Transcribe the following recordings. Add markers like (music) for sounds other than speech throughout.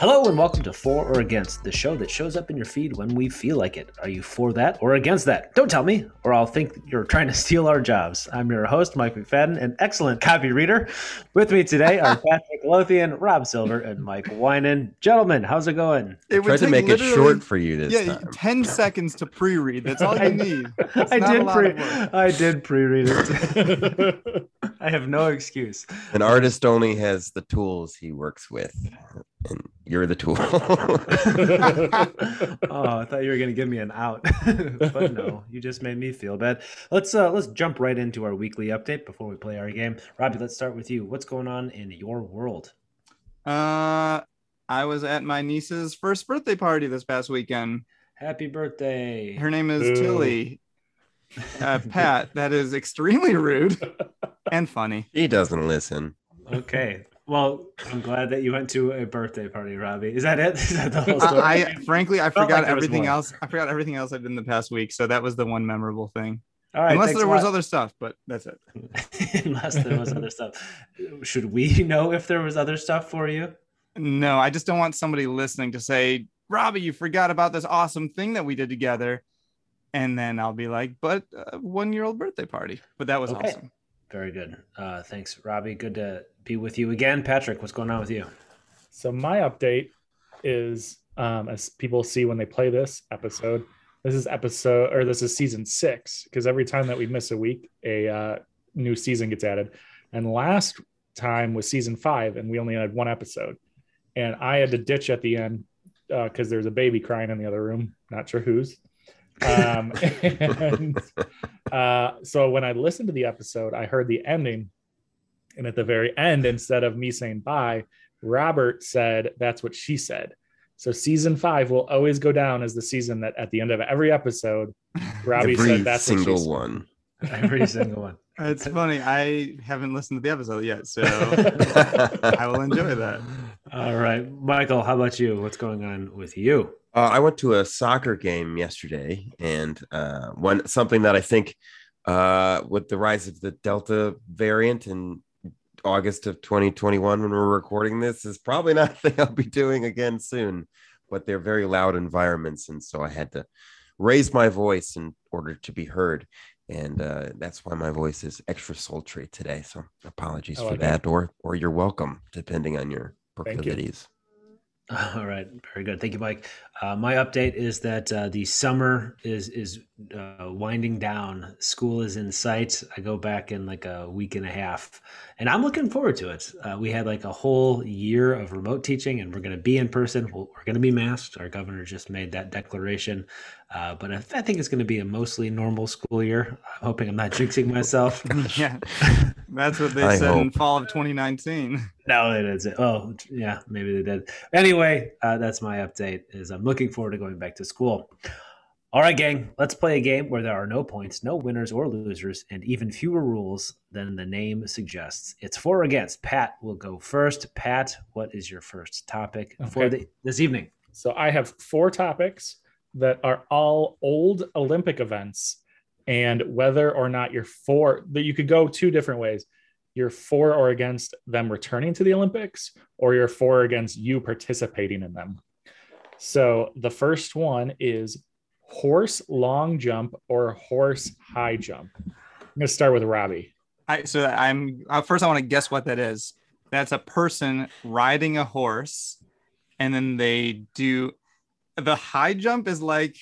Hello and welcome to For or Against, the show that shows up in your feed when we feel like it. Are you for that or against that? Don't tell me, or I'll think you're trying to (laughs) steal our jobs. I'm your host, Mike McFadden, an excellent copy reader. With me today are (laughs) Patrick Lothian, Rob Silver, and Mike Winan. Gentlemen, how's it going? It Tried to make it short for you this time. yeah, time. 10 seconds to pre-read. That's all (laughs) I- you need. It's I did pre of. I did pre-read it. I have no excuse. An artist only has the tools he works with, and you're the tool. (laughs) (laughs) oh, I thought you were going to give me an out, (laughs) but no, you just made me feel bad. Let's uh, let's jump right into our weekly update before we play our game. Robbie, let's start with you. What's going on in your world? Uh, I was at my niece's first birthday party this past weekend. Happy birthday! Her name is Boo. Tilly. Uh, Pat, that is extremely rude and funny. he doesn't listen. Okay, well, I'm glad that you went to a birthday party, Robbie. Is that it? (laughs) Is that the whole story? I, I frankly, I forgot like everything else. I forgot everything else I did in the past week. So that was the one memorable thing. All right, Unless there was other stuff, but that's it. (laughs) Unless there was other stuff. Should we know if there was other stuff for you? No, I just don't want somebody listening to say, Robbie, you forgot about this awesome thing that we did together. And then I'll be like, but uh, one year old birthday party. But that was Okay. awesome. Very good. Uh, thanks, Robbie. Good to be with you again. Patrick, what's going on with you? So my update is, um, as people see when they play this episode, this is episode or this is season six because every time that we miss a week, a uh, new season gets added. And last time was season five, and we only had one episode. And I had to ditch at the end because there's a baby crying in the other room. Not sure whose. Um, (laughs) and uh, so when I listened to the episode, I heard the ending. And at the very end, instead of me saying bye, Robert said, That's what she said. So season five will always go down as the season that at the end of every episode, (laughs) Robbie Every said, That's what she single said." one. (laughs) Every single one. (laughs) It's funny. I haven't listened to the episode yet. So I will enjoy that. All right, Michael, how about you? What's going on with you? Uh, I went to a soccer game yesterday, and uh, one something that I think uh, with the rise of the Delta variant in August of 2021, when we're recording this, is probably (laughs) not a thing I'll be doing again soon. But they're very loud environments, and so I had to raise my voice in order to be heard, and uh, that's why my voice is extra sultry today. So apologies I for like that, or or you're welcome, depending on your proclivities. (laughs) All right, very good. Thank you, Mike. Uh, my update is that uh, the summer is is uh, winding down. School is in sight. I go back in like a week and a half, and I'm looking forward to it. Uh, we had like a whole year of remote teaching, and we're going to be in person. We'll, we're going to be masked. Our governor just made that declaration. Uh, but I, I think it's going to be a mostly normal school year. I'm hoping I'm not jinxing myself. (laughs) yeah. (laughs) That's what they I said in fall of 2019. No, it is. Oh, yeah, maybe they did. Anyway, uh, that's my update. Is I'm looking forward to going back to school. All right, gang, let's play a game where there are no points, no winners or losers, and even fewer rules than the name suggests. It's for or against. Pat will go first. Pat, what is your first topic for the, this evening? So I have four topics that are all old Olympic events, and whether or not you're for that, you could go two different ways. You're for or against them returning to the Olympics, or you're for or against you participating in them. So the first one is horse long jump or horse high jump. I'm going to start with Robbie. I so I'm uh, first I want to guess what that is. That's a person riding a horse, and then they do the high jump is like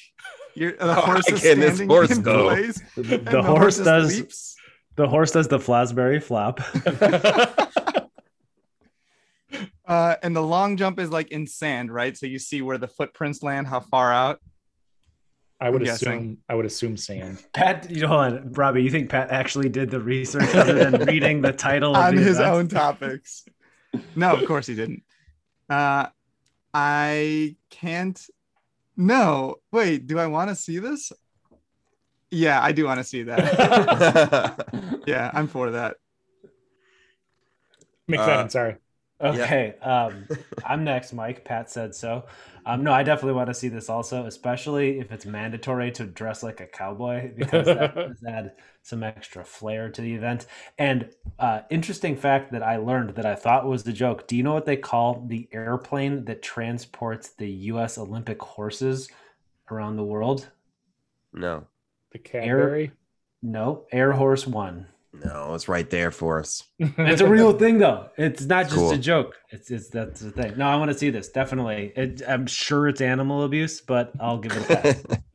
you're the How (laughs) horse high is can this standing horse in go? place. The, and the horse just does leaps. the horse does the Fosbury Flop. (laughs) Uh, and the long jump is like in sand, right? So you see where the footprints land, how far out. I would I'm assume guessing. I would assume sand. Pat, you know, hold on, Robbie. You think Pat actually did the research other than (laughs) reading the title of on the his event? own topics. No, of course he didn't. Uh, I can't. No, wait. Do I want to see this? Yeah, I do want to see that. (laughs) yeah, I'm for that. McFadden, Uh, sorry. Okay. Um, I'm next, Mike. Pat said so. Um, no, I definitely want to see this also, especially if it's mandatory to dress like a cowboy because that (laughs) does add some extra flair to the event. And uh, interesting fact that I learned that I thought was the joke. Do you know what they call the airplane that transports the U.S. Olympic horses around the world? No, the Cadbury. No, Air Horse One. No, it's right there for us. (laughs) It's a real thing, though. It's not just Cool. a joke. It's it's that's the thing. No, I want to see this definitely. It, I'm sure it's animal abuse, but I'll give it a pass. (laughs)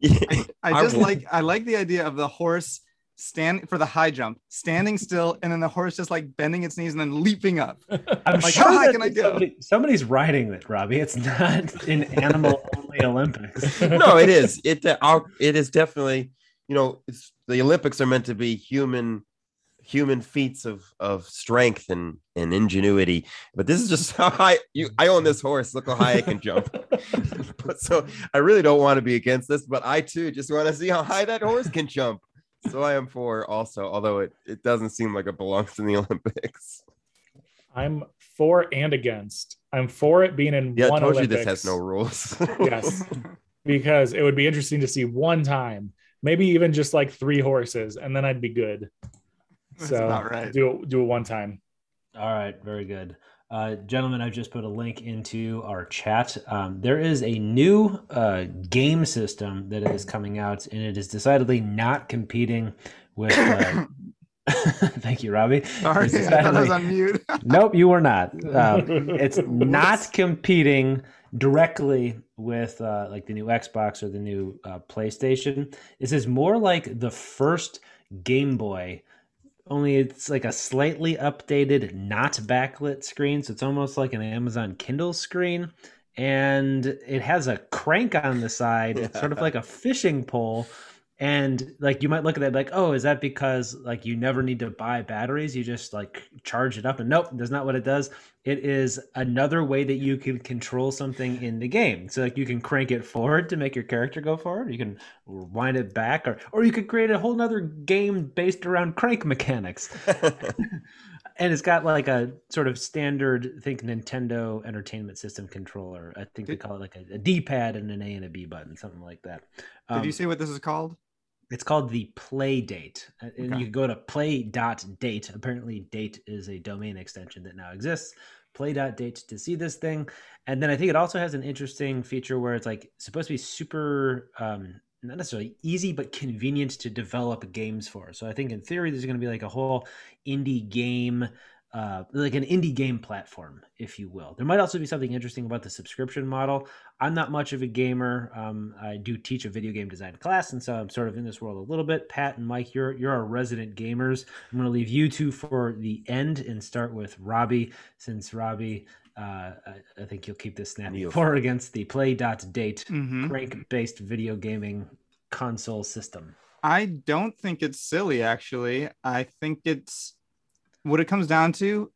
Yeah. I I just will- like I like the idea of the horse stand for the high jump, standing still, and then the horse just like bending its knees and then leaping up. (laughs) I'm Like, sure how high can I go? somebody, somebody's riding it, Robbie. It's not an animal only Olympics. no, it is. It uh, our, it is definitely. You know, it's the Olympics are meant to be human human feats of of strength and and ingenuity. But this is just (laughs) how high you. I own this horse. Look how high I can jump. (laughs) but so I really don't want to be against this, but I too just want to see how high that horse can jump. So I am for also, although it, it doesn't seem like it belongs in the (laughs) Olympics. I'm for and against. I'm for it being in Yeah, I one told Olympics you this has no rules. Yes. because it would be interesting to see one time, maybe even just like three horses, and then I'd be good. That's so about right. do it, do it one time. All right, very good. Uh, gentlemen, I've just put a link into our chat. Um, there is a new uh, game system that is coming out, and it is decidedly not competing with. Uh, (laughs) thank you, Robbie. Sorry, It's I was decidedly- on mute. nope, you were not. Um, (laughs) it's not competing directly with uh, like the new Xbox or the new uh, PlayStation. This is more like the first Game Boy, only it's like a slightly updated, not backlit screen. So it's almost like an Amazon Kindle screen. And it has a crank on the side, It's (laughs) sort of like a fishing pole. And like you might look at that like, oh, is that because like you never need to buy batteries? You just like charge it up. And nope, that's not what it does. It is another way that you can control something in the game. So like you can crank it forward to make your character go forward. You can wind it back, or or you could create a whole nother game based around crank mechanics. (laughs) And it's got like a sort of standard, I think Nintendo Entertainment System controller. I think they call it like a, a D-pad and an A and a B button, something like that. Did Um, you see what this is called? It's called the Playdate, Uh, and Okay. you can go to play.date. Apparently, date is a domain extension that now exists. Play.date to see this thing, and then I think it also has an interesting feature where it's like supposed to be super, um, not necessarily easy, but convenient to develop games for. So I think in theory, there's going to be like a whole indie game. Uh, like an indie game platform, if you will. There might also be something interesting about the subscription model. I'm not much of a gamer. Um, I do teach a video game design class, and so I'm sort of in this world a little bit. Pat and Mike, you're you're our resident gamers. I'm going to leave you two for the end and start with Robbie, since Robbie, uh, I, I think you'll keep this snappy You- for against the Play.date Mhm. crank-based video gaming console system. I don't think it's silly, actually. I think it's what it comes down to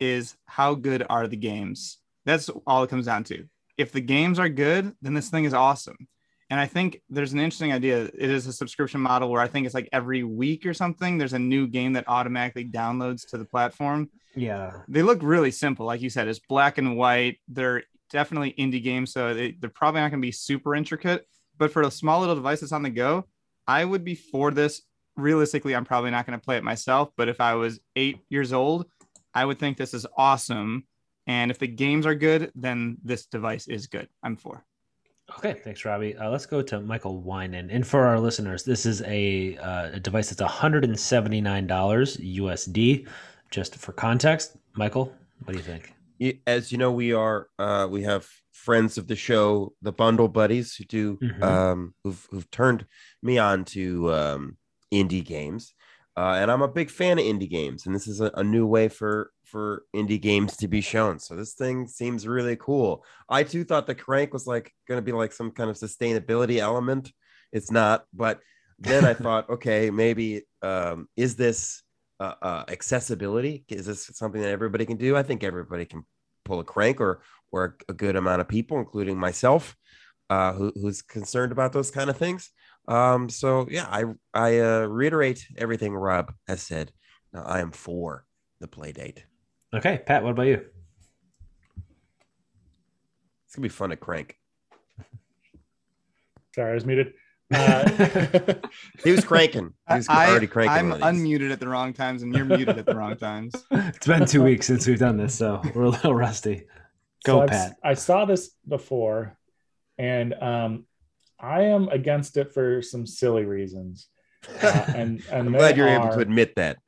is how good are the games? That's all it comes down to. If the games are good, then this thing is awesome. And I think there's an interesting idea. It is a subscription model where I think it's like every week or something, there's a new game that automatically downloads to the platform. Yeah, They look really simple. Like you said, it's black and white. They're definitely indie games. So they, they're probably not going to be super intricate. But for a small little device that's on the go, I would be for this. Realistically, I'm probably not going to play it myself. But if I was eight years old, I would think this is awesome. And if the games are good, then this device is good. I'm for. Okay, thanks, Robbie. Uh, let's go to Michael Winan. And for our listeners, this is a, uh, a device that's $179 USD. Just for context, Michael, what do you think? As you know, we are uh, we have friends of the show, the Bundle Buddies, who do Mhm. um, who've who've turned me on to um, indie games, uh, and I'm a big fan of indie games, and this is a, a new way for for indie games to be shown. So this thing seems really cool. I too thought the crank was like going to be like some kind of sustainability element. It's not, but then I (laughs) thought, okay, maybe um, is this uh, uh, accessibility? Is this something that everybody can do? I think everybody can pull a crank, or or a good amount of people, including myself, uh, who, who's concerned about those kind of things. Um, so yeah, I I uh, reiterate everything Rob has said. Now, I am for the Playdate. Okay, Pat, what about you? It's gonna be fun to crank. Sorry, I was muted. Uh, (laughs) He was cranking. He was I, already cranking. I'm one of these. unmuted at the wrong times, and you're muted at the wrong times. (laughs) It's been two weeks since we've done this, so we're a little rusty. Go, so Pat. I saw this before, and um, I am against it for some silly reasons. Uh, (laughs) and and I'm glad you're able to admit that.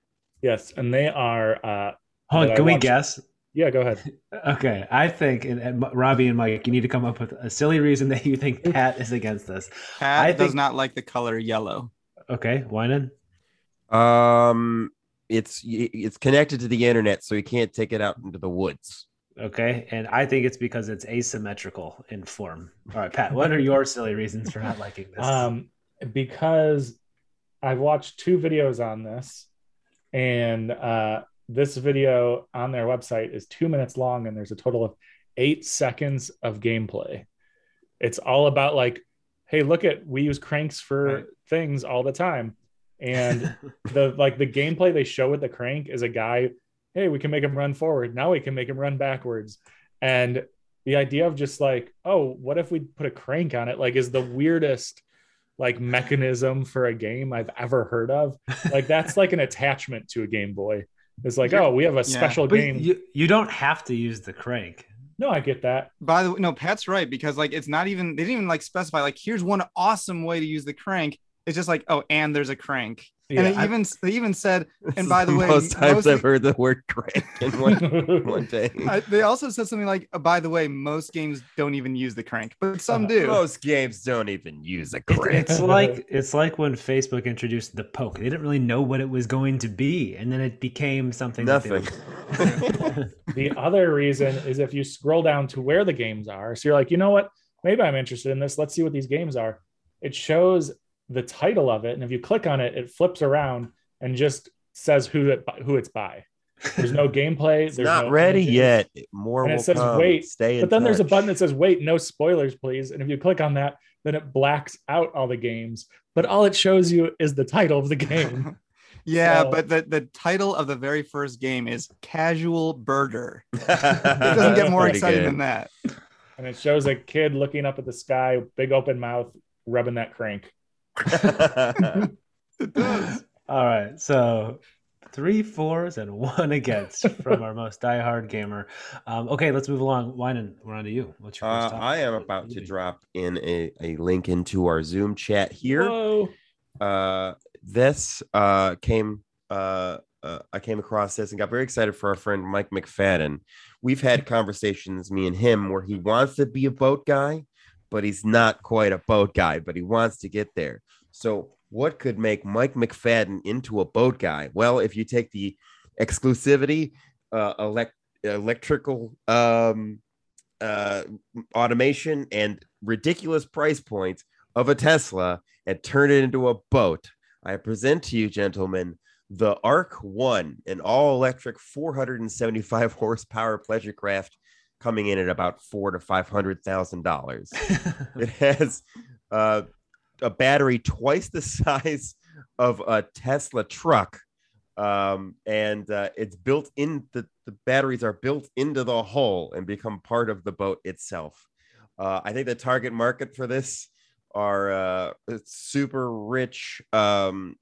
Yes, and they are. Uh, Hold that on, I can we watched- guess? yeah, go ahead. (laughs) Okay, I think, and, and Robbie and Mike, you need to come up with a silly reason that you think (laughs) Pat is against this. Pat I does think- not like the color yellow. Okay, Winan? Um, it's it's connected to the internet, so you can't take it out into the woods. Okay, and I think it's because it's asymmetrical in form. All right, Pat, what are your silly reasons for not liking this? Um, because I've watched two videos on this, and uh, this video on their website is two minutes long, and there's a total of eight seconds of gameplay. It's all about like, hey, look at we use cranks for Right. things all the time, and the like the gameplay they show with the crank is a guy hey we can make him run forward. Now we can make him run backwards. And the idea of just like oh what if we put a crank on it? Like is the weirdest like mechanism for a game i've ever heard of. Like that's like an attachment to a game boy. It's like oh we have a special but game. you, you don't have to use the crank. no i get that. By the way, no, Pat's right because like it's not even they didn't even like specify like here's one awesome way to use the crank. It's just like oh, and there's a crank. Yeah, and they I- even they even said (laughs) And by the way, most times most- I've heard the word crank in one one day. (laughs) I, they also said something like uh, by the way, most games don't even use the crank, but some Uh, do. Most games don't even use a crank. it's like it's like when Facebook introduced the poke. They didn't really know what it was going to be, and then it became something. Nothing. (laughs) the other reason is if you scroll down to where the games are so you're like you know what maybe i'm interested in this let's see what these games are it shows the title of it and if you click on it it flips around and just says who it who it's by there's no (laughs) gameplay It's there's not no ready images. yet. More And it says, come. "Wait," Stay but then there's a button that says wait no spoilers please and if you click on that then it blacks out all the games but all it shows you is the title of the game (laughs) yeah, So- but the, the title of the very first game is Casual Birder. it (laughs) It doesn't get more exciting than that. and it shows a kid looking up at the sky big open mouth rubbing that crank that. (laughs) It does. All right, so three fours and one against from our most diehard gamer. Um, okay, let's move along. Winan, we're on to you. What's your first uh. I am about to drop in a, a link into our Zoom chat here. Whoa. uh this uh came uh, uh i came across this and got very excited for our friend mike mcfadden we've had conversations me and him where he wants to be a boat guy but he's not quite a boat guy but he wants to get there so what could make mike mcfadden into a boat guy well if you take the exclusivity uh elect electrical um uh automation and ridiculous price points of a tesla and turn it into a boat. I present to you, gentlemen, the Arc One, an all-electric 475 horsepower pleasure craft, coming in at about four to five hundred thousand dollars. (laughs) It has uh, a battery twice the (laughs) size of a Tesla truck, um, and uh, it's built in the the batteries are built into the hull and become part of the boat itself. Uh, I think the target market for this are uh, super rich um,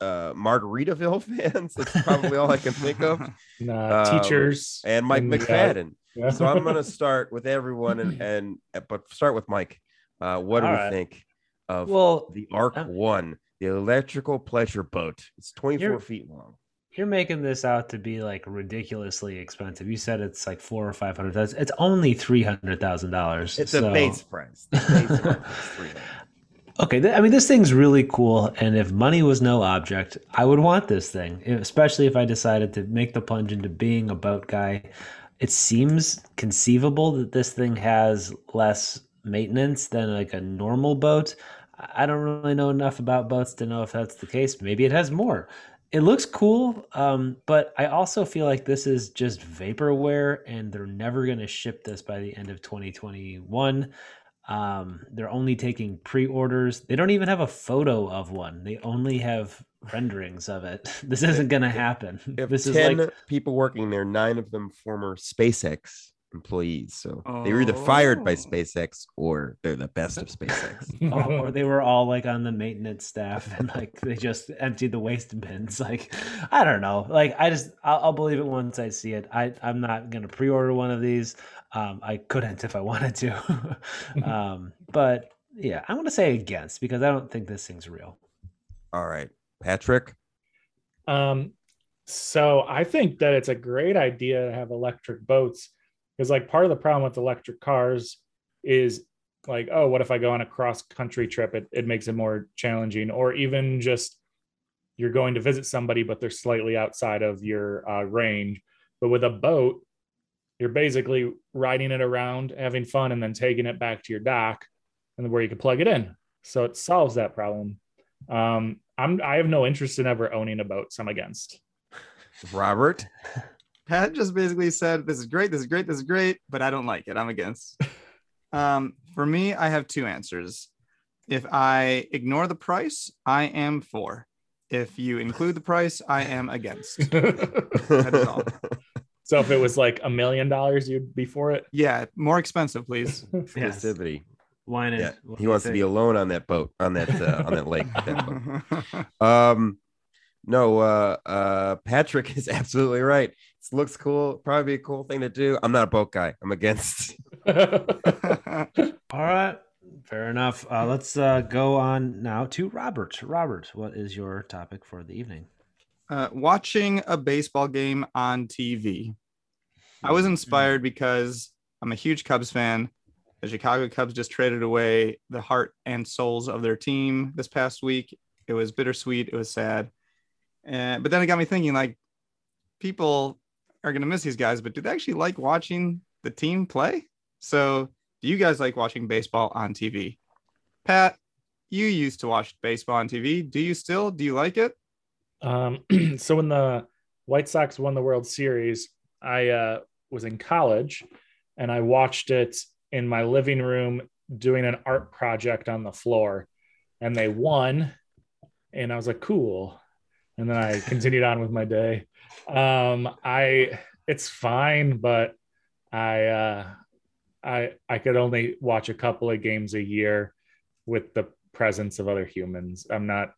uh, Margaritaville (laughs) fans. That's probably all I can think of. Nah, Um, teachers And Mike in the, uh, McFadden. Yeah. So I'm going (laughs) to start with everyone, and, (clears throat) and but start with Mike. Uh, what do All we right. think of well, the Arc um, One, the electrical pleasure boat? It's 24 feet long. you're making this out to be like ridiculously expensive. You said it's like four or five hundred thousand. It's only three hundred thousand dollars. It's a base price. The base price (laughs) Okay, th- I mean, this thing's really cool, and if money was no object, I would want this thing, especially if I decided to make the plunge into being a boat guy. It seems conceivable that this thing has less maintenance than like a normal boat. I don't really know enough about boats to know if that's the case. Maybe it has more. It looks cool, um, but I also feel like this is just vaporware, and they're never going to ship this by the end of 2021. Um, they're only taking pre-orders. They don't even have a photo of one. They only have renderings of it. (laughs) This isn't going to happen. We have (laughs) This is like people working there, nine of them former SpaceX employees. So they were either fired by Oh. SpaceX or they're the best of (laughs) SpaceX. oh, or they were all like on the maintenance staff and like they just emptied the waste bins. Like I don't know. Like I just I'll, I'll believe it once I see it. I I'm not gonna pre-order one of these. Um, I couldn't if I wanted to. um, but yeah, I'm gonna say against because I don't think this thing's real. All right. Patrick. Um, so I think that it's a great idea to have electric boats because, like, part of the problem with electric cars is like, oh, what if I go on a cross country trip? It, it makes it more challenging, or even just you're going to visit somebody, but they're slightly outside of your uh, range. But with a boat, you're basically riding it around, having fun, and then taking it back to your dock, and where you can plug it in. So it solves that problem. Um, I'm I have no interest in ever owning a boat, so I'm against. Robert. Pat just basically said, "This is great. This is great. This is great," but I don't like it. I'm against. (laughs) um, for me, I have two answers. If I ignore the price, I am for. If you include the price, I am against. (laughs) that is all. So if it was like a million dollars, you'd be for it. Yeah, more expensive, please. (laughs) Yes. Exclusivity. Winan Yeah. what He do you wants to be alone on that boat, on that uh, on that lake. that boat. (laughs) Um, no, uh, uh, Patrick is absolutely right. It looks cool. Probably be a cool thing to do. I'm not a boat guy. I'm against. (laughs) All right. Fair enough. Uh, let's uh, go on now to Robert. Robert, what is your topic for the evening? uh, watching a baseball game on TV. I was inspired because I'm a huge Cubs fan. The Chicago Cubs just traded away the heart and souls of their team this past week. It was bittersweet. It was sad. Uh, but then it got me thinking like, people are going to miss these guys, but do they actually like watching the team play? So, do you guys like watching baseball on TV? Pat, you used to watch baseball on TV. Do you still? Do you like it? Um, (clears throat) so when the White Sox won the World Series, I uh, was in college and I watched it in my living room doing an art project on the floor, and they won, and I was like, cool. And then I continued on with my day. Um, I it's fine, but I uh, I I could only watch a couple of games a year with the presence of other humans. I'm not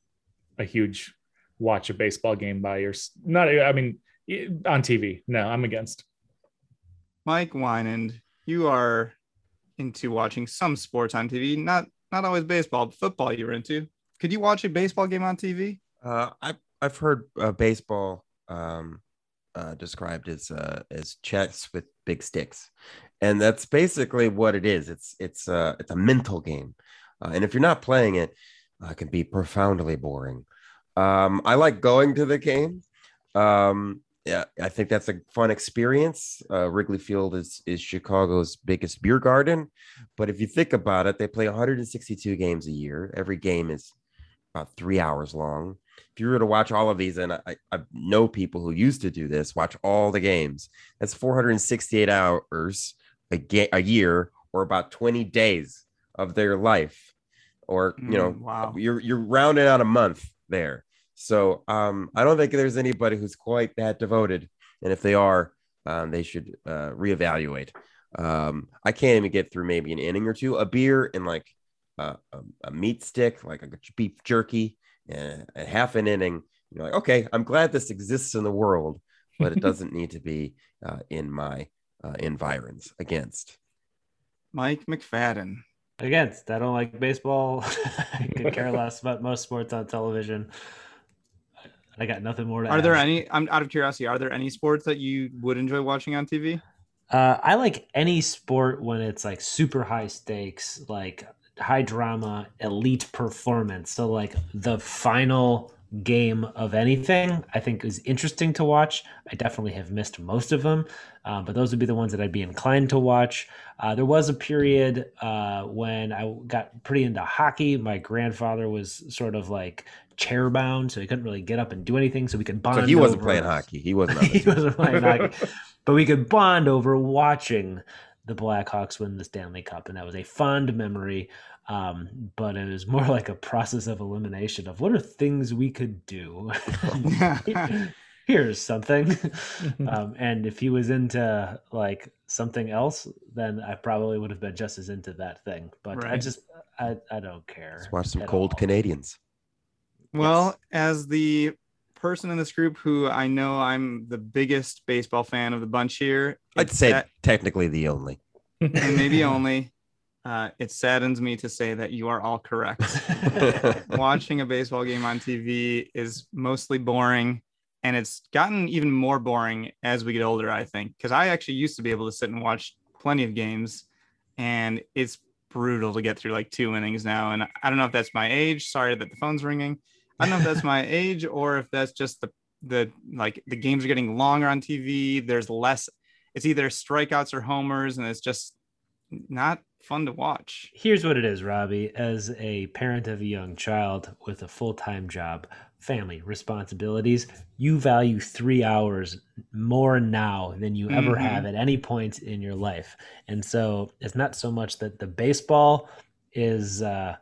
a huge watch a baseball game by your not I mean on TV. No, I'm against. Mike Winan, you are into watching some sports on TV, not not always baseball, but football you were into. Could you watch a baseball game on TV? Uh, I I've heard uh, baseball um, uh, described as uh, as chess with big sticks, and that's basically what it is. It's it's uh, it's a mental game, uh, and if you're not playing it, uh, it can be profoundly boring. Um, I like going to the game. Um, yeah, I think that's a fun experience. Uh, Wrigley Field is is Chicago's biggest beer garden, but if you think about it, they play 162 games a year. Every game is about three hours long. If you were to watch all of these, and I, I know people who used to do this, watch all the games. That's 468 hours a, ga- a year, or about 20 days of their life, or you know, Mm, wow. you're you're rounding out a month there. So um, I don't think there's anybody who's quite that devoted, and if they are, um, they should uh, reevaluate. Um, I can't even get through maybe an inning or two. A beer and like uh, a, a meat stick, like a beef jerky, and a half an inning. You're like, okay, I'm glad this exists in the world, but it (laughs) doesn't need to be uh, in my uh, environs. Against Mike McFadden. Against, I don't like baseball. (laughs) I could care less about most sports on television. I got nothing more to Are there any? I'm out of curiosity. Are there any sports that you would enjoy watching on TV? Uh, I like any sport when it's like super high stakes, like high drama, elite performance. So like the final game of anything, I think is interesting to watch. I definitely have missed most of them, uh, but those would be the ones that I'd be inclined to watch. Uh, there was a period uh, when I got pretty into hockey. My grandfather was sort of like chair bound, so he couldn't really get up and do anything. So we could bond. so he wasn't over- playing hockey. He wasn't. (laughs) He the wasn't playing hockey. (laughs) But we could bond over watching the Blackhawks win the Stanley Cup, and that was a fond memory. Um, but it was more (laughs) like a process of elimination of what are things we could do. Here's something. um, and if he was into like something else, then I probably would have been just as into that thing. But I just I, I don't care. Let's watch some cold all. Canadians. Well, as the person in this group who I know I'm the biggest baseball fan of the bunch here, I'd say sad- technically the only. and maybe (laughs) only. Uh, it saddens me to say that you are all correct. (laughs) Watching a baseball game on TV is mostly boring, and it's gotten even more boring as we get older. I think because I actually used to be able to sit and watch plenty of games, and it's brutal to get through like two innings now. And I don't know if that's my age. Sorry that the phone's ringing. I don't know if that's my age or if that's just the the like the games are getting longer on TV. There's less. It's either strikeouts or homers, and it's just not fun to watch. Here's what it is, Robbie. As a parent of a young child with a full time job, family responsibilities, you value three hours more now than you ever Mhm. have at any point in your life. And so it's not so much that the baseball is, uh,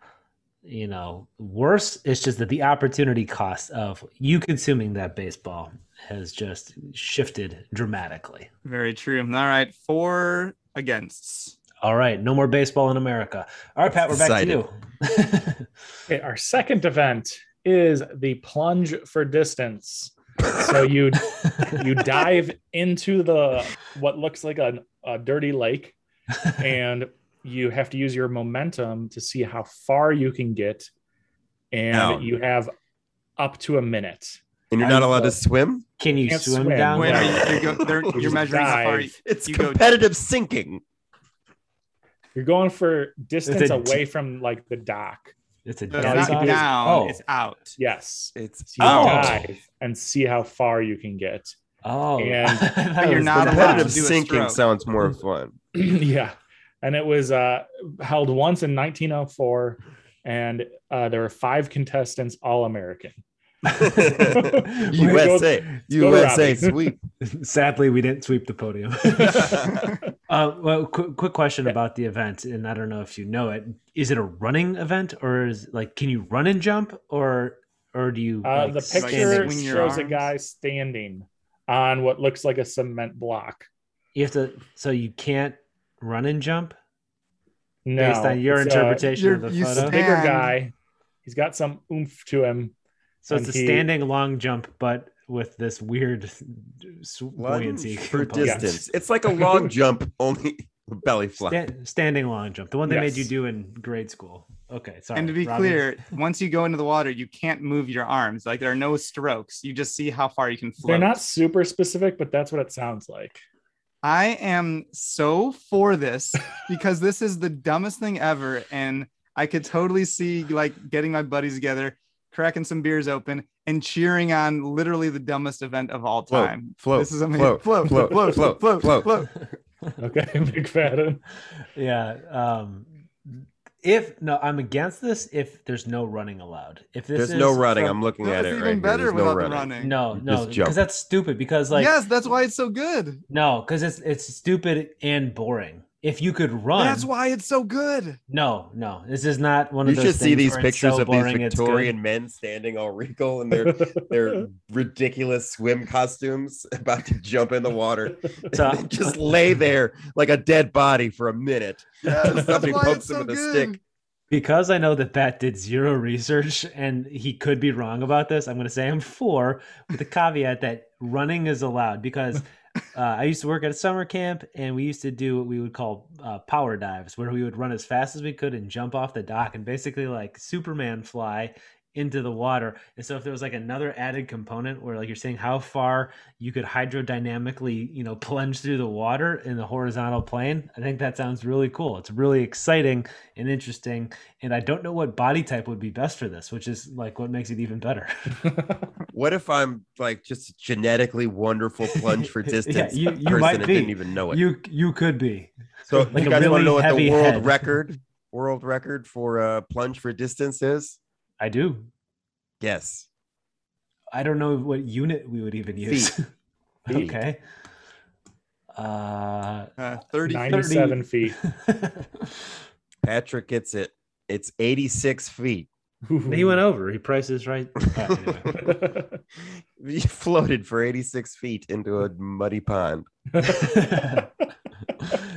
you know, worse. It's just that the opportunity cost of you consuming that baseball has just shifted dramatically. Very true. All right, four against All right, no more baseball in America. All right, Pat, we're back Decided. to you. (laughs) Okay, our second event is the plunge for distance. So you (laughs) you dive into the what looks like a, a dirty lake, and you have to use your momentum to see how far you can get, and Down. you have up to a minute. And you're not allowed to swim? Can you Can't swim, swim. down Wait, there? are you, you go, they're, You you're just (laughs) measuring how far. dive. It's You go- competitive sinking. You're going for distance It's a- away from like the dock. It's a So No, it's not down, oh. it's out. Yes. It's So you dive and see how far you can get. oh, And- (laughs) But you're not allowed competitive to do a sinking sounds more fun. (clears throat) yeah. And it was uh, held once in 1904, and uh, there were five contestants, all American. USA, (laughs) go to USA Robbie. sweep. (laughs) Sadly, we didn't sweep the podium. (laughs) uh, well, quick, quick question about the event, and I don't know if you know it. Is it a running event, or is like can you run and jump, or or do you? Uh, like, the picture and- swing shows a guy standing on what looks like a cement block. You have to, so you can't run and jump No, based on your it's a interpretation you're- of the you photo. bigger guy. He's got some oomph to him. so it's a he- standing long jump, but with this weird buoyancy. For component. distance. It's like a long (laughs) jump, only belly flop. Sta- standing long jump, the one they made you do in grade school. Okay, sorry. and to be Robbie. clear, once you go into the water, you can't move your arms. Like there are no strokes. You just see how far you can float. They're not super specific, but that's what it sounds like. I am so for this (laughs) because this is the dumbest thing ever. And I could totally see like getting my buddies together, cracking some beers open, and cheering on literally the dumbest event of all time. float, this is amazing. float, Float, float, float, float, float, float, float, float. (laughs) Okay, (laughs) McFadden. yeah. Um, if no, I'm against this. If there's no running allowed. If this There's is no running. from- I'm looking No, at it's it even right here. better There's no without the running. running. No, no, because that's stupid. Because like yes, that's why it's so good. no, because it's it's stupid and boring. If you could run, That's why it's so good. no, no, this is not one You of those. You should see these pictures so of these boring, it's. Victorian men standing all regal in their their (laughs) ridiculous swim costumes, (laughs) about to jump in the water. (laughs) So- They just lay there like a dead body for a minute. Yes, Somebody that's why pokes it's them so with a good. stick. because I know that Pat did zero research and he could be wrong about this, I'm going to say I'm for, with the caveat that running is allowed. Because uh, I used to work at a summer camp and we used to do what we would call uh, power dives, where we would run as fast as we could and jump off the dock and basically like Superman fly into the water. And so if there was like another added component where like you're saying how far you could hydrodynamically, you know, plunge through the water in the horizontal plane, I think that sounds really cool. It's really exciting and interesting. And I don't know what body type would be best for this, which is like what makes it even better. (laughs) What if I'm like just genetically wonderful plunge for (laughs) Yeah, distance you- you person might be. didn't even know it? you you could be. so like you guys want to know what the world head. record world record for uh, plunge for distance is? I do. Yes. I don't know what unit we would even use. Feet. (laughs) okay. Uh, Uh, 30 97 feet. (laughs) Patrick gets it. It's 86 feet. he went over. He prices right. (laughs) Uh, anyway. He floated for 86 feet into a muddy pond.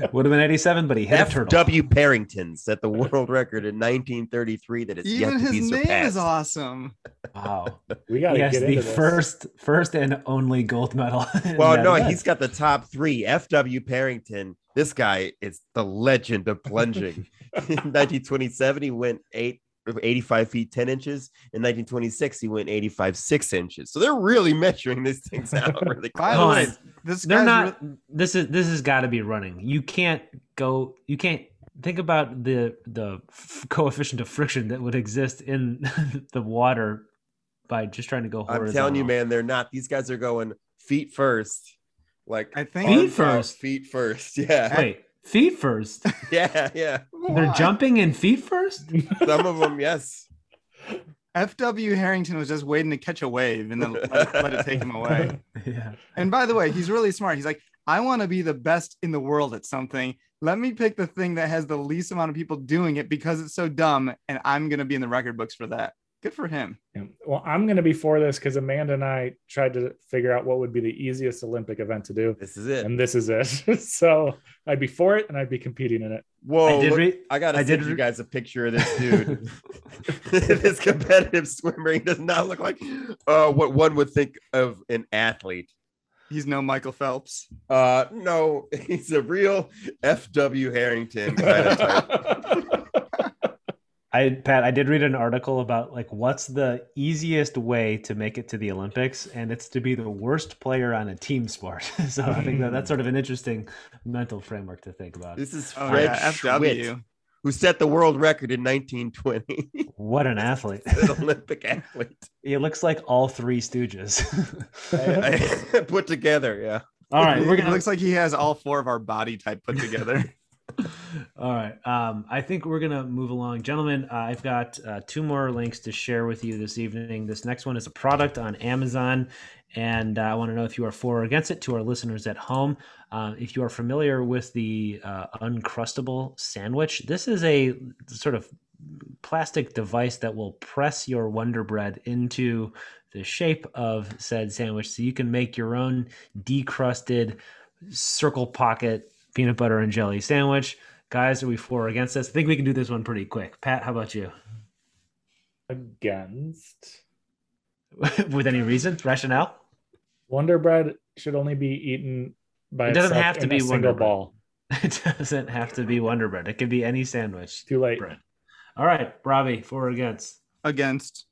(laughs) Would have been 87, but he hit a turtle. F.W. Parrington set the world record in 1933 that is Even yet to be his name is awesome. Wow. (laughs) we got to He has get the this. first, first and only gold medal. (laughs) Well, no, event. he's got the top three. F.W. Parrington. This guy is the legend of plunging. in 1927, he went eight. 85 feet 10 inches in 1926 he went 85 6 inches so they're really (laughs) measuring these things out (laughs) really By the Hold way, this They're guy's not. re- this is this has got to be running. You can't go. You can't think about the the f- coefficient of friction that would exist in (laughs) the water by just trying to go horizontal. i'm telling you man they're not these guys are going feet first like I think- Feet first? feet first yeah Wait, feet first. (laughs) yeah yeah They're Why? jumping in feet first. (laughs) some of them yes FW Harrington was just waiting to catch a wave and then let, let it (laughs) take him away. yeah. And by the way, he's really smart. He's like, I want to be the best in the world at something. Let me pick the thing that has the least amount of people doing it because it's so dumb, and I'm gonna be in the record books for that. Good for him. Yeah. Well, I'm going to be for this because Amanda and I tried to figure out what would be the easiest Olympic event to do, this is it and this is it. (laughs) so I'd be for it, and I'd be competing in it. whoa I did look- I gotta I send did you guys a picture of this dude. (laughs) (laughs) this competitive swimmer does not look like uh, what one would think of an athlete. He's no Michael Phelps. Uh, no, he's a real F.W. Harrington kind of type. I Pat, I did read an article about like what's the easiest way to make it to the Olympics, and it's to be the worst player on a team sport. (laughs) so I think that that's sort of an interesting mental framework to think about. This is Oh Fred yeah, Schwitt, FW. who set the world record in 1920. (laughs) What an athlete! an Olympic athlete. (laughs) He looks like all three Stooges. I- I put together, yeah. all right, we're It gonna looks like he has all four of our body type put together. All right. Um, I think we're going to move along. Gentlemen, uh, I've got uh, two more links to share with you this evening. This next one is a product on Amazon, and uh, I want to know if you are for or against it to our listeners at home. Uh, if you are familiar with the uh, Uncrustable sandwich, this is a sort of plastic device that will press your Wonder Bread into the shape of said sandwich so you can make your own decrusted circle pocket peanut butter and jelly sandwich. Guys, are we for or against this? I think we can do this one pretty quick. Pat, how about you? Against (laughs) With any reason, rationale? Wonder Bread should only be eaten by It doesn't have to be Wonder Bread. ball. (laughs) It doesn't have to be Wonder Bread. It could be any sandwich. Too late. Bread. All right, Robbie, for or against? Against.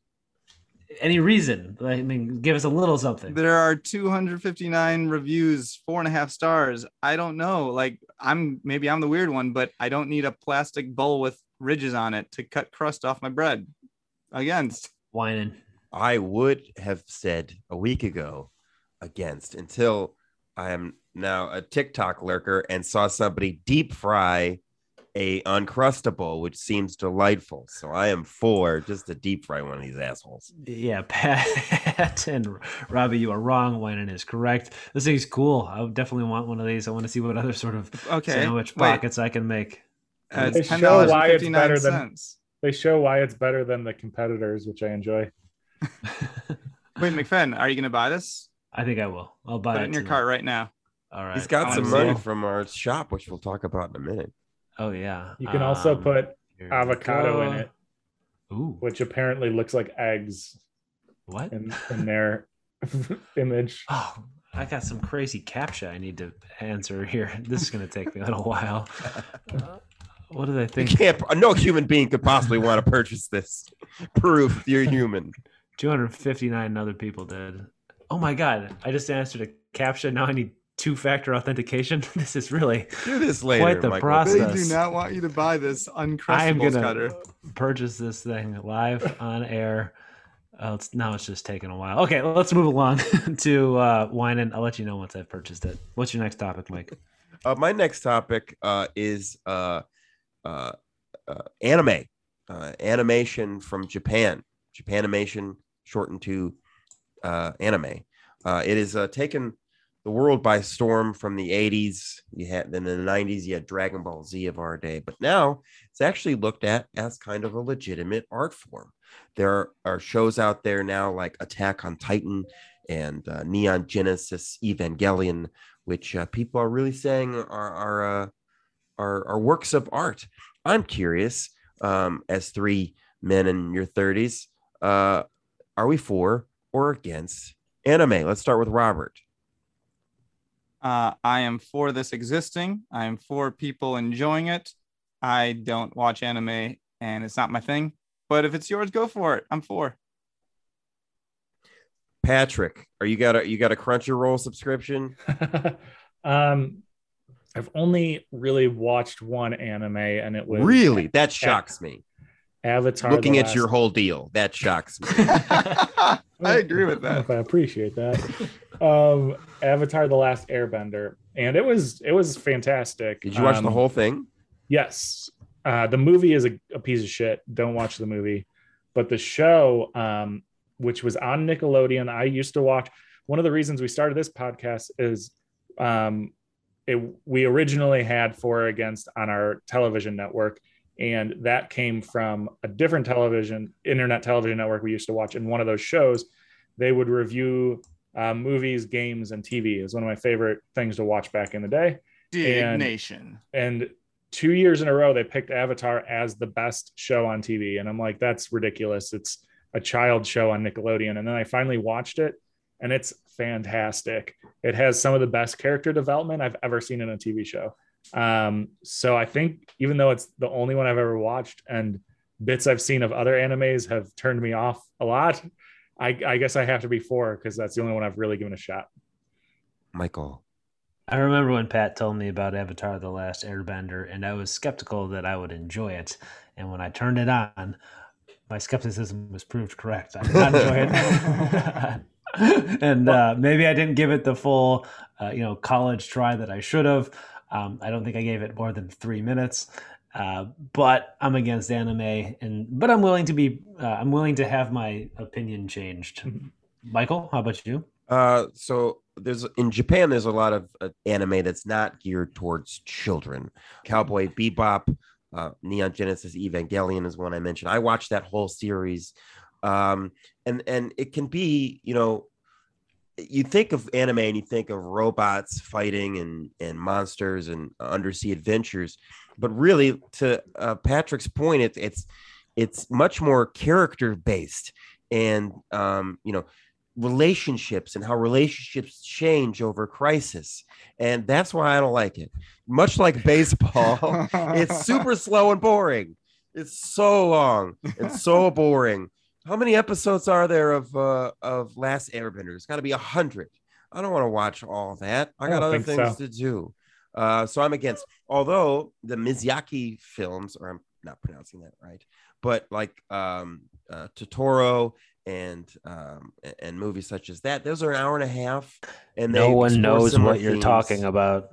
Any reason? I mean, give us a little something. There are 259 reviews, four and a half stars. I don't know. Like I'm maybe I'm the weird one, but I don't need a plastic bowl with ridges on it to cut crust off my bread. Against. Winan. I would have said a week ago against until I am now a TikTok lurker and saw somebody deep fry a uncrustable, which seems delightful. So I am for just to deep fry one of these assholes. Yeah, (laughs) Pat and Robbie, you are wrong. Winan is correct. This thing's cool. I would definitely want one of these. I want to see what other sort of Okay. sandwich wait. pockets I can make. Uh, They show why it's fifty nine better than- cents. They show why it's better than the competitors, which I enjoy. (laughs) Wait, McFadden, are you gonna buy this? I think I will. I'll buy Put it it in your tonight. cart right now. All right. He's got I some money from our shop, which we'll talk about in a minute. Oh yeah. You can also Um, put avocado in it, Ooh. which apparently looks like eggs What? in, in their (laughs) image. Oh, I got some crazy captcha I need to answer here. (laughs) This is going to take me a little while. Uh, (laughs) what do they You think? can't. No human being could possibly want to purchase this. Proof you're human. 259 other people did. Oh my god! I just answered a captcha. Now I need two-factor authentication. (laughs) This is really. Do this later. Quite the Michael. process. They do not want you to buy this I am gonna cutter. purchase this thing live (laughs) on air. Oh, it's now it's just taking a while. Okay, let's move along (laughs) to uh, wine, and I'll let you know once I've purchased it. What's your next topic, Mike? Uh, my next topic uh, is uh, uh, uh, anime, uh, animation from Japan. Japanimation, shortened to uh, anime. Uh, it is uh, taken the world by storm from the 80s. You had then in the 90s, you had Dragon Ball Z of our day, but now it's actually looked at as kind of a legitimate art form. There are shows out there now like Attack on Titan and uh, Neon Genesis Evangelion, which uh, people are really saying are are, uh, are are works of art. I'm curious, um, as three men in your 30s, uh, are we for or against anime? Let's start with Robert. Uh, I am for this existing. I am for people enjoying it. I don't watch anime and it's not my thing. But if it's yours, go for it. I'm for. Patrick, are you got a you got a Crunchyroll subscription? (laughs) um, I've only really watched one anime, and it was really that shocks me. Avatar. Looking at last... your whole deal, that shocks me. (laughs) (laughs) I agree with that. I appreciate that. Um, Avatar: The Last Airbender, and it was it was fantastic. Did you watch um, the whole thing? Yes. Uh, the movie is a, a, piece of shit. Don't watch the movie, but the show, um, which was on Nickelodeon, I used to watch. One of the reasons we started this podcast is um, it, we originally had for or against on our television network and that came from a different television internet television network we used to watch in one of those shows they would review uh, movies games and tv is one of my favorite things to watch back in the day. Nation. And, and two years in a row they picked avatar as the best show on tv and i'm like that's ridiculous. It's a child show on nickelodeon. And then i finally watched it and it's fantastic. It has some of the best character development i've ever seen in a tv show. Um, so I think even though it's the only one I've ever watched and bits I've seen of other animes have turned me off a lot, I, I guess I have to be for because that's the only one I've really given a shot. Michael. I remember when Pat told me about Avatar The Last Airbender, and I was skeptical that I would enjoy it. And when I turned it on, my skepticism was proved correct. I did not enjoy it. (laughs) and uh, maybe I didn't give it the full, uh, you know, college try that I should have. Um, I don't think I gave it more than three minutes. Uh, but I'm against anime, and but I'm willing to be. Uh, I'm willing to have my opinion changed. Mm-hmm. Michael, how about you? Uh, so there's in Japan, there's a lot of uh, anime that's not geared towards children. Cowboy Bebop, uh, Neon Genesis Evangelion is one I mentioned. I watched that whole series, um, and and it can be, you know, you think of anime and you think of robots fighting and and monsters and undersea adventures, but really, to uh, Patrick's point, it, it's it's much more character based and um, you know relationships and how relationships change over crisis and that's why i don't like it. Much like baseball (laughs) it's super slow and boring. It's so long it's so boring how many episodes are there of uh of Last Airbender? It's got to be a hundred. I don't want to watch all that. I got other things so. to do. Uh, so I'm against. Although the Miyazaki films, or I'm not pronouncing that right, but like um, uh, Totoro and um, and movies such as that, those are an hour and a half, and no one knows what you're talking about.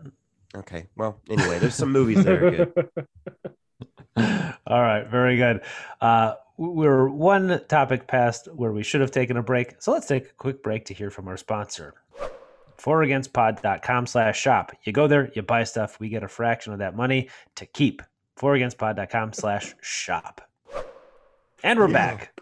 Okay, well, anyway, there's some movies that are good. (laughs) All right, very good. Uh, we're one topic past where we should have taken a break. So let's take a quick break to hear from our sponsor. foragainstpod.com slash shop. You go there, you buy stuff, we get a fraction of that money to keep. foragainstpod.com slash shop. And we're yeah. back.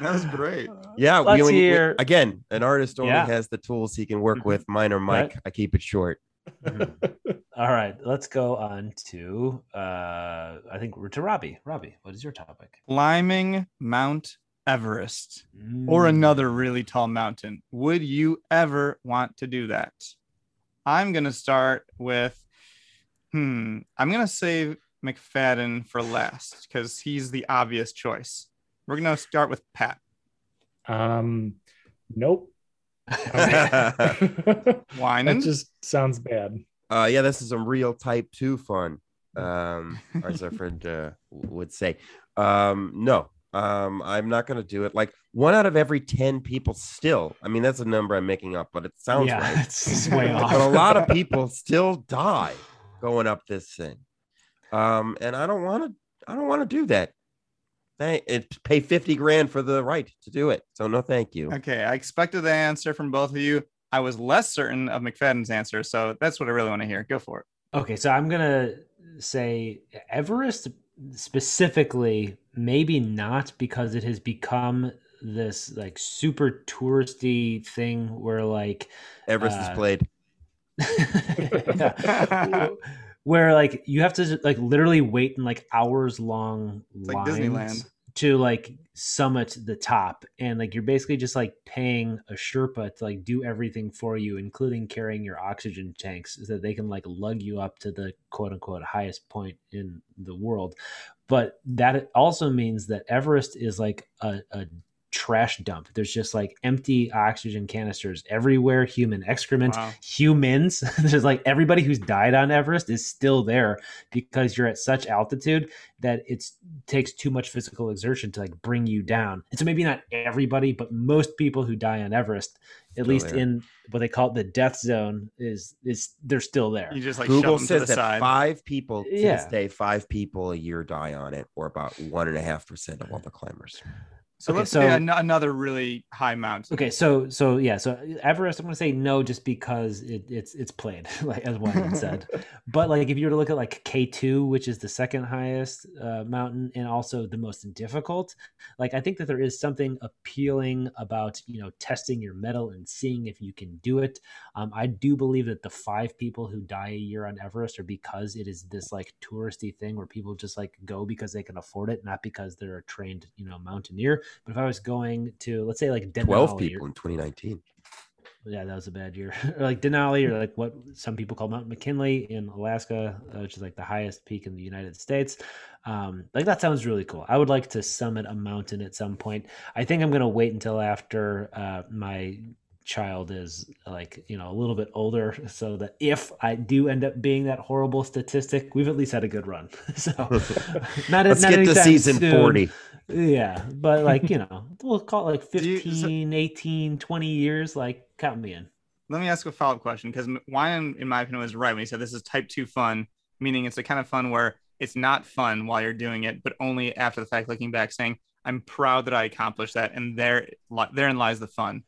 That was great. Yeah, let's we, hear... We, again, an artist only yeah. has the tools he can work mm-hmm. with. Mine or Mike. Right. I keep it short. Mm-hmm. All right, let's go on to uh I think we're to Robbie. Robbie, what is your topic? Climbing Mount Everest mm. or another really tall mountain. Would you ever want to do that? I'm gonna start with hmm. I'm gonna save McFadden for last because he's the obvious choice. We're gonna start with Pat. Um, nope. (laughs) Winan. That just sounds bad. Uh, yeah, this is some real type two fun. (laughs) Um, as our friend uh, would say. Um, no, um, I'm not going to do it. Like one out of every 10 people still, I mean, that's a number I'm making up, but it sounds yeah, right. It's way off. (laughs) But a lot of people still die going up this thing. Um, and I don't want to, I don't want to do that. Thank it pay 50 grand for the right to do it. So no, thank you. Okay. I expected the answer from both of you. I was less certain of McFadden's answer. So that's what I really want to hear. Go for it. Okay, so I'm gonna say Everest specifically, maybe not because it has become this like super touristy thing where like Everest Uh, is played. (laughs) (laughs) (laughs) Where like you have to like literally wait in like hours long It's like lines Disneyland. to like summit the top and like you're basically just like paying a sherpa to like do everything for you including carrying your oxygen tanks so that they can like lug you up to the quote unquote highest point in the world but that also means that everest is like a, a trash dump there's just like empty oxygen canisters everywhere human excrement Wow. humans (laughs) there's like everybody who's died on everest is still there because you're at such altitude that it takes too much physical exertion to like bring you down and so maybe not everybody but most people who die on everest at Still least there. in what they call the death zone is is they're still there You just like Google shove them to says that side. five people to Yeah. this day, five people a year die on it, or about one and a half percent of all (sighs) the climbers. So Okay, let's so- say an- another really high mountain. Okay, so so yeah, so Everest, I'm gonna say no, just because it, it's it's played, (laughs) like as one said. (laughs) But like if you were to look at like K two, which is the second highest uh, mountain and also the most difficult, like I think that there is something appealing about you know testing your mettle and seeing if you can do it. Um, I do believe that the five people who die a year on Everest are because it is this like touristy thing where people just like go because they can afford it, not because they're a trained you know mountaineer. But if I was going to let's say like Denali, Twelve or- people in 2019. yeah, that was a bad year. (laughs) or like Denali, or like what some people call Mount McKinley in Alaska, uh, which is like the highest peak in the United States. Um, like that sounds really cool. I would like to summit a mountain at some point. I think I'm gonna wait until after uh, my child is like you know a little bit older, (laughs) so that if I do end up being that horrible statistic, we've at least had a good run. (laughs) so not Let's not get to season soon. 40. Yeah, but like, you (laughs) know, we'll call it like Do you- 15, so- 18, 20 years. Like, count me in. Let me ask a follow up question because Winan, in my opinion, was right when he said this is type two fun, meaning it's the kind of fun where it's not fun while you're doing it, but only after the fact, looking back, saying, I'm proud that I accomplished that. And there, therein lies the fun.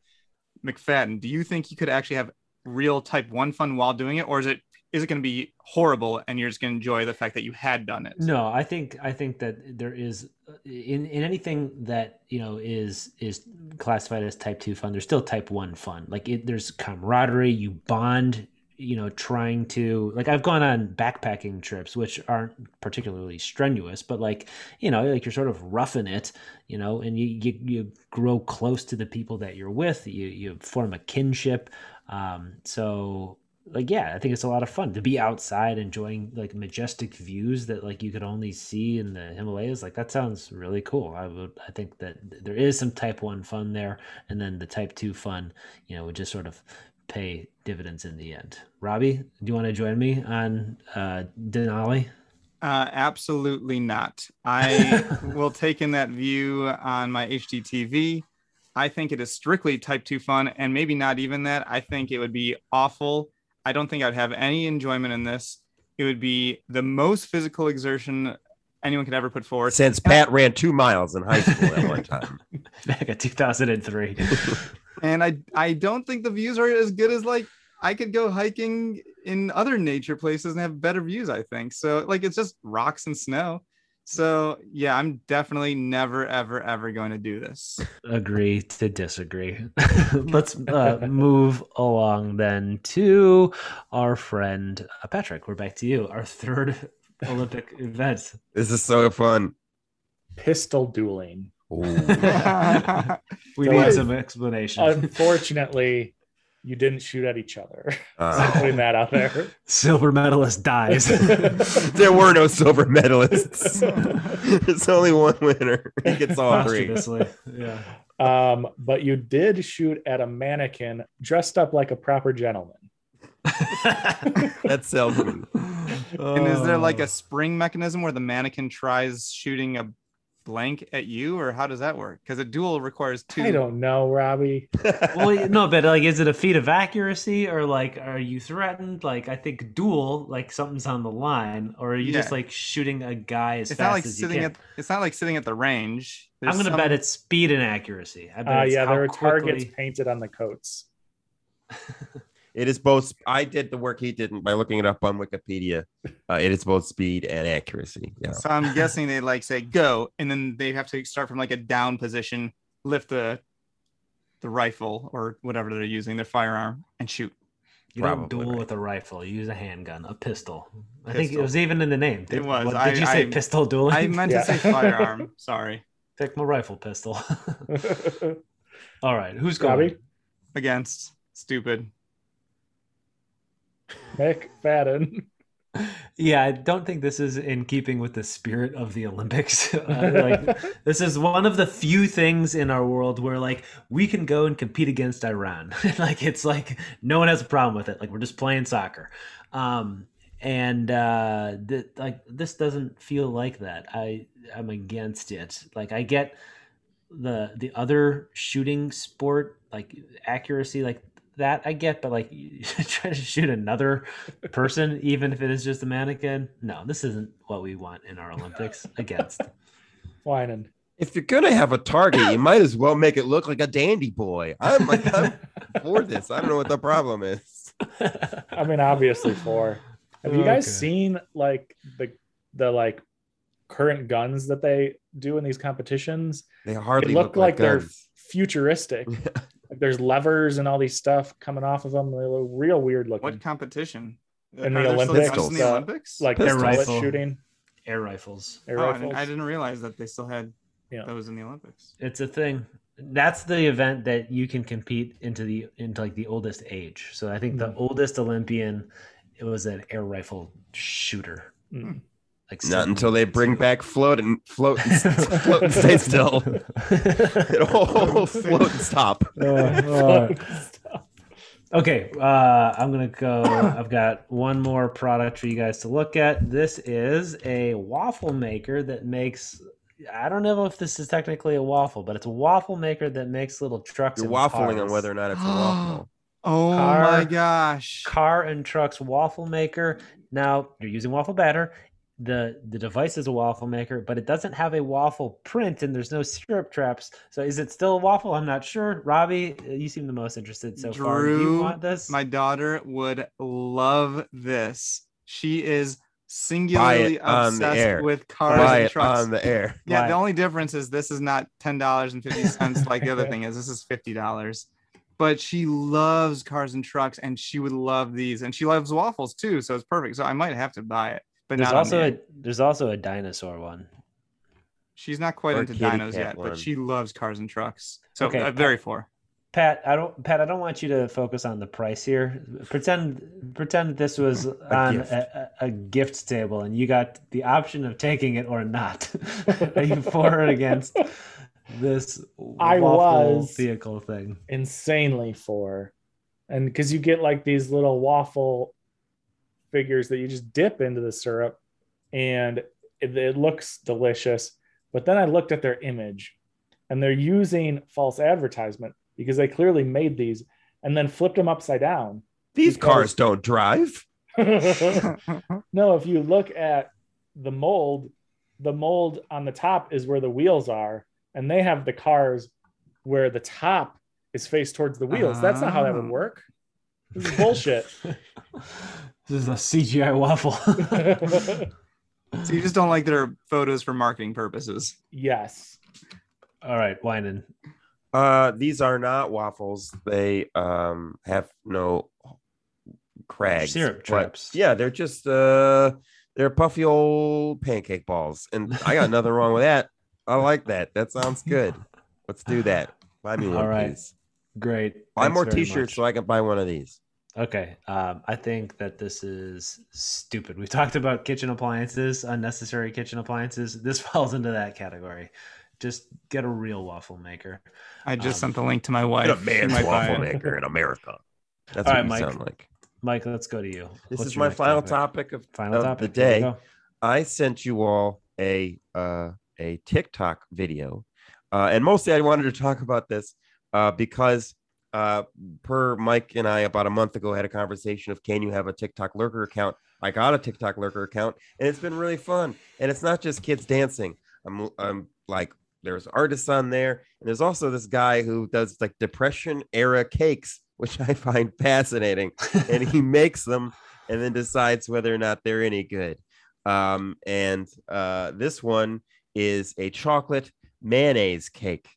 McFadden, do you think you could actually have real type one fun while doing it? Or is it is it going to be horrible and you're just going to enjoy the fact that you had done it? No, I think I think that there is in in anything that you know is is classified as type two fun. There's still type one fun. Like it, there's camaraderie. You bond. You know, trying to like I've gone on backpacking trips, which aren't particularly strenuous, but like you know, like you're sort of roughing it. You know, and you you, you grow close to the people that you're with. You you form a kinship. Um, so like yeah i think it's a lot of fun to be outside enjoying like majestic views that like you could only see in the himalayas like that sounds really cool i would i think that there is some type 1 fun there and then the type 2 fun you know would just sort of pay dividends in the end robbie do you want to join me on uh denali Uh, absolutely not. I (laughs) will take in that view on my HDTV. I think it is strictly type 2 fun, and maybe not even that. I think it would be awful. I don't think I'd have any enjoyment in this. It would be the most physical exertion anyone could ever put forward. Since Pat ran two miles in high school at one time. (laughs) back in 2003 (laughs) And I, I don't think the views are as good as like I could go hiking in other nature places and have better views, I think. So, like, it's just rocks and snow. So, yeah, I'm definitely never, ever, ever going to do this. agree to disagree. (laughs) Let's uh, move along then to our friend uh, Patrick. We're back to you. Our third (laughs) Olympic event. This is so fun. Pistol dueling. (laughs) We So need I- some explanation. Unfortunately, you didn't shoot at each other. (laughs) Uh, Putting that out there. (laughs) Silver medalist dies. (laughs) there were no silver medalists. There's only one winner. He gets all three. Yeah. Um, but you did shoot at a mannequin dressed up like a proper gentleman. That's salesman. and is there Oh. like a spring mechanism where the mannequin tries shooting a blank at you, or how does that work? Because a duel requires two. I don't know, Robbie. (laughs) well, no, but like, is it a feat of accuracy or like, are you threatened? Like, I think duel, like something's on the line, or are you just like shooting a guy as It's fast not like as you sitting can? at. It's not like sitting at the range. I'm gonna some- bet it's speed and accuracy. I bet Uh, it's yeah, there are targets painted on the coats. (laughs) It is both. I did the work he didn't by looking it up on Wikipedia. Uh, it is both speed and accuracy. Yeah. So I'm guessing they like say go, and then they have to start from like a down position, lift the the rifle or whatever they're using, their firearm, and shoot. You don't Probably duel right. with a rifle. You use a handgun, a pistol. I think it was even in the name. It was. What, I- did you say I- pistol dueling? I meant Yeah. to say firearm. Sorry. Pick my rifle pistol. (laughs) All right, who's going? Robbie, Against stupid. McFadden. Yeah, I don't think this is in keeping with the spirit of the Olympics. (laughs) Uh, like (laughs) this is one of the few things in our world where like we can go and compete against Iran. (laughs) like it's like no one has a problem with it. Like we're just playing soccer. Um and uh th- like this doesn't feel like that. I I'm against it. Like I get the the other shooting sport like accuracy like that I get, but like (laughs) you try to shoot another person, even if it is just a mannequin. No, this isn't what we want in our Olympics. Against. Winan. If you're gonna have a target, you might as well make it look like a dandy boy. I'm like, I'm for this. I don't know what the problem is. I mean, obviously for. Have you guys Okay. seen like the the like current guns that they do in these competitions? They hardly they look, look, like, they're futuristic. (laughs) like there's levers and all these stuff coming off of them. They look real weird looking. What competition? In the Olympics, guns in the uh, Olympics? like Air air rifle. shooting, Air rifles. air Oh, I, rifles. didn't, I didn't realize that they still had Yeah. those in the Olympics. It's a thing. That's the event that you can compete into the into like the oldest age. So I think the Mm. oldest Olympian it was an air rifle shooter. Mm. Like Not until they bring back float and float and, (laughs) float and stay still. (laughs) It'll float and (laughs) stop. Okay, uh, I'm gonna go. I've got one more product for you guys to look at. This is a waffle maker that makes. I don't know if this is technically a waffle, but it's a waffle maker that makes little trucks. You're and waffling on whether or not it's a waffle. (gasps) Oh Car- my gosh. car and trucks waffle maker. Now you're using waffle batter. The the device is a waffle maker, but it doesn't have a waffle print and there's no syrup traps. So is it still a waffle? I'm not sure. Robbie, uh, you seem the most interested so far. Do you Drew, want this? My daughter would love this. She is Buy singularly it on the obsessed air. with cars Buy and it trucks. on the air. yeah, Buy the it. only difference is this is not ten dollars and fifty cents like the other (laughs) thing is. This is fifty dollars. But she loves cars and trucks, and she would love these, and she loves waffles too. So it's perfect. So I might have to buy it, but there's not also a there's also a dinosaur one. She's not quite Or into dinos yet, one. but she loves cars and trucks. So Okay, uh, very for. Pat, I don't Pat, I don't want you to focus on the price here. Pretend pretend this was (laughs) on gift. a, a, a gift table and you got the option of taking it or not. (laughs) Are you for or against this I waffle was. vehicle thing? insanely for. And because you get like these little waffle figures that you just dip into the syrup and it, it looks delicious. But then I looked at their image and they're using false advertisement because they clearly made these and then flipped them upside down. These Because- cars don't drive. (laughs) no, if you look at the mold, the mold on the top is where the wheels are, and they have the cars where the top is faced towards the wheels. That's not how that would Oh. work. This is bullshit. (laughs) This is a CGI waffle. (laughs) So you just don't like their photos for marketing purposes. yes. All right, Winan. Uh, these are not waffles. They um have no crags. Syrup but- traps. Yeah, they're just uh they're puffy old pancake balls. And I got nothing wrong with that. I like that. That sounds good. Let's do that. Buy me one, All right. please. Great. Buy Thanks more t-shirts much. so I can buy one of these. Okay. Um, I think that this is stupid. We talked about kitchen appliances, unnecessary kitchen appliances. This (laughs) falls into that category. Just get a real waffle maker. I just Um, sent the link to my wife. Get a man's might waffle it. maker in America. (laughs) That's All what right, you Mike. sound like. Mike, let's go to you. This What's is my final topic? topic of, Final of topic. the day. I sent you all a uh, a TikTok video, uh, and mostly I wanted to talk about this uh, because uh, per Mike and I about a month ago had a conversation of can you have a TikTok lurker account? I got a TikTok lurker account, and it's been really fun. And it's not just kids dancing. I'm I'm like there's artists on there, and there's also this guy who does like depression era cakes which I find (laughs) fascinating. and he (laughs) makes them and then decides whether or not they're any good. Um, and uh, this one is a chocolate mayonnaise cake.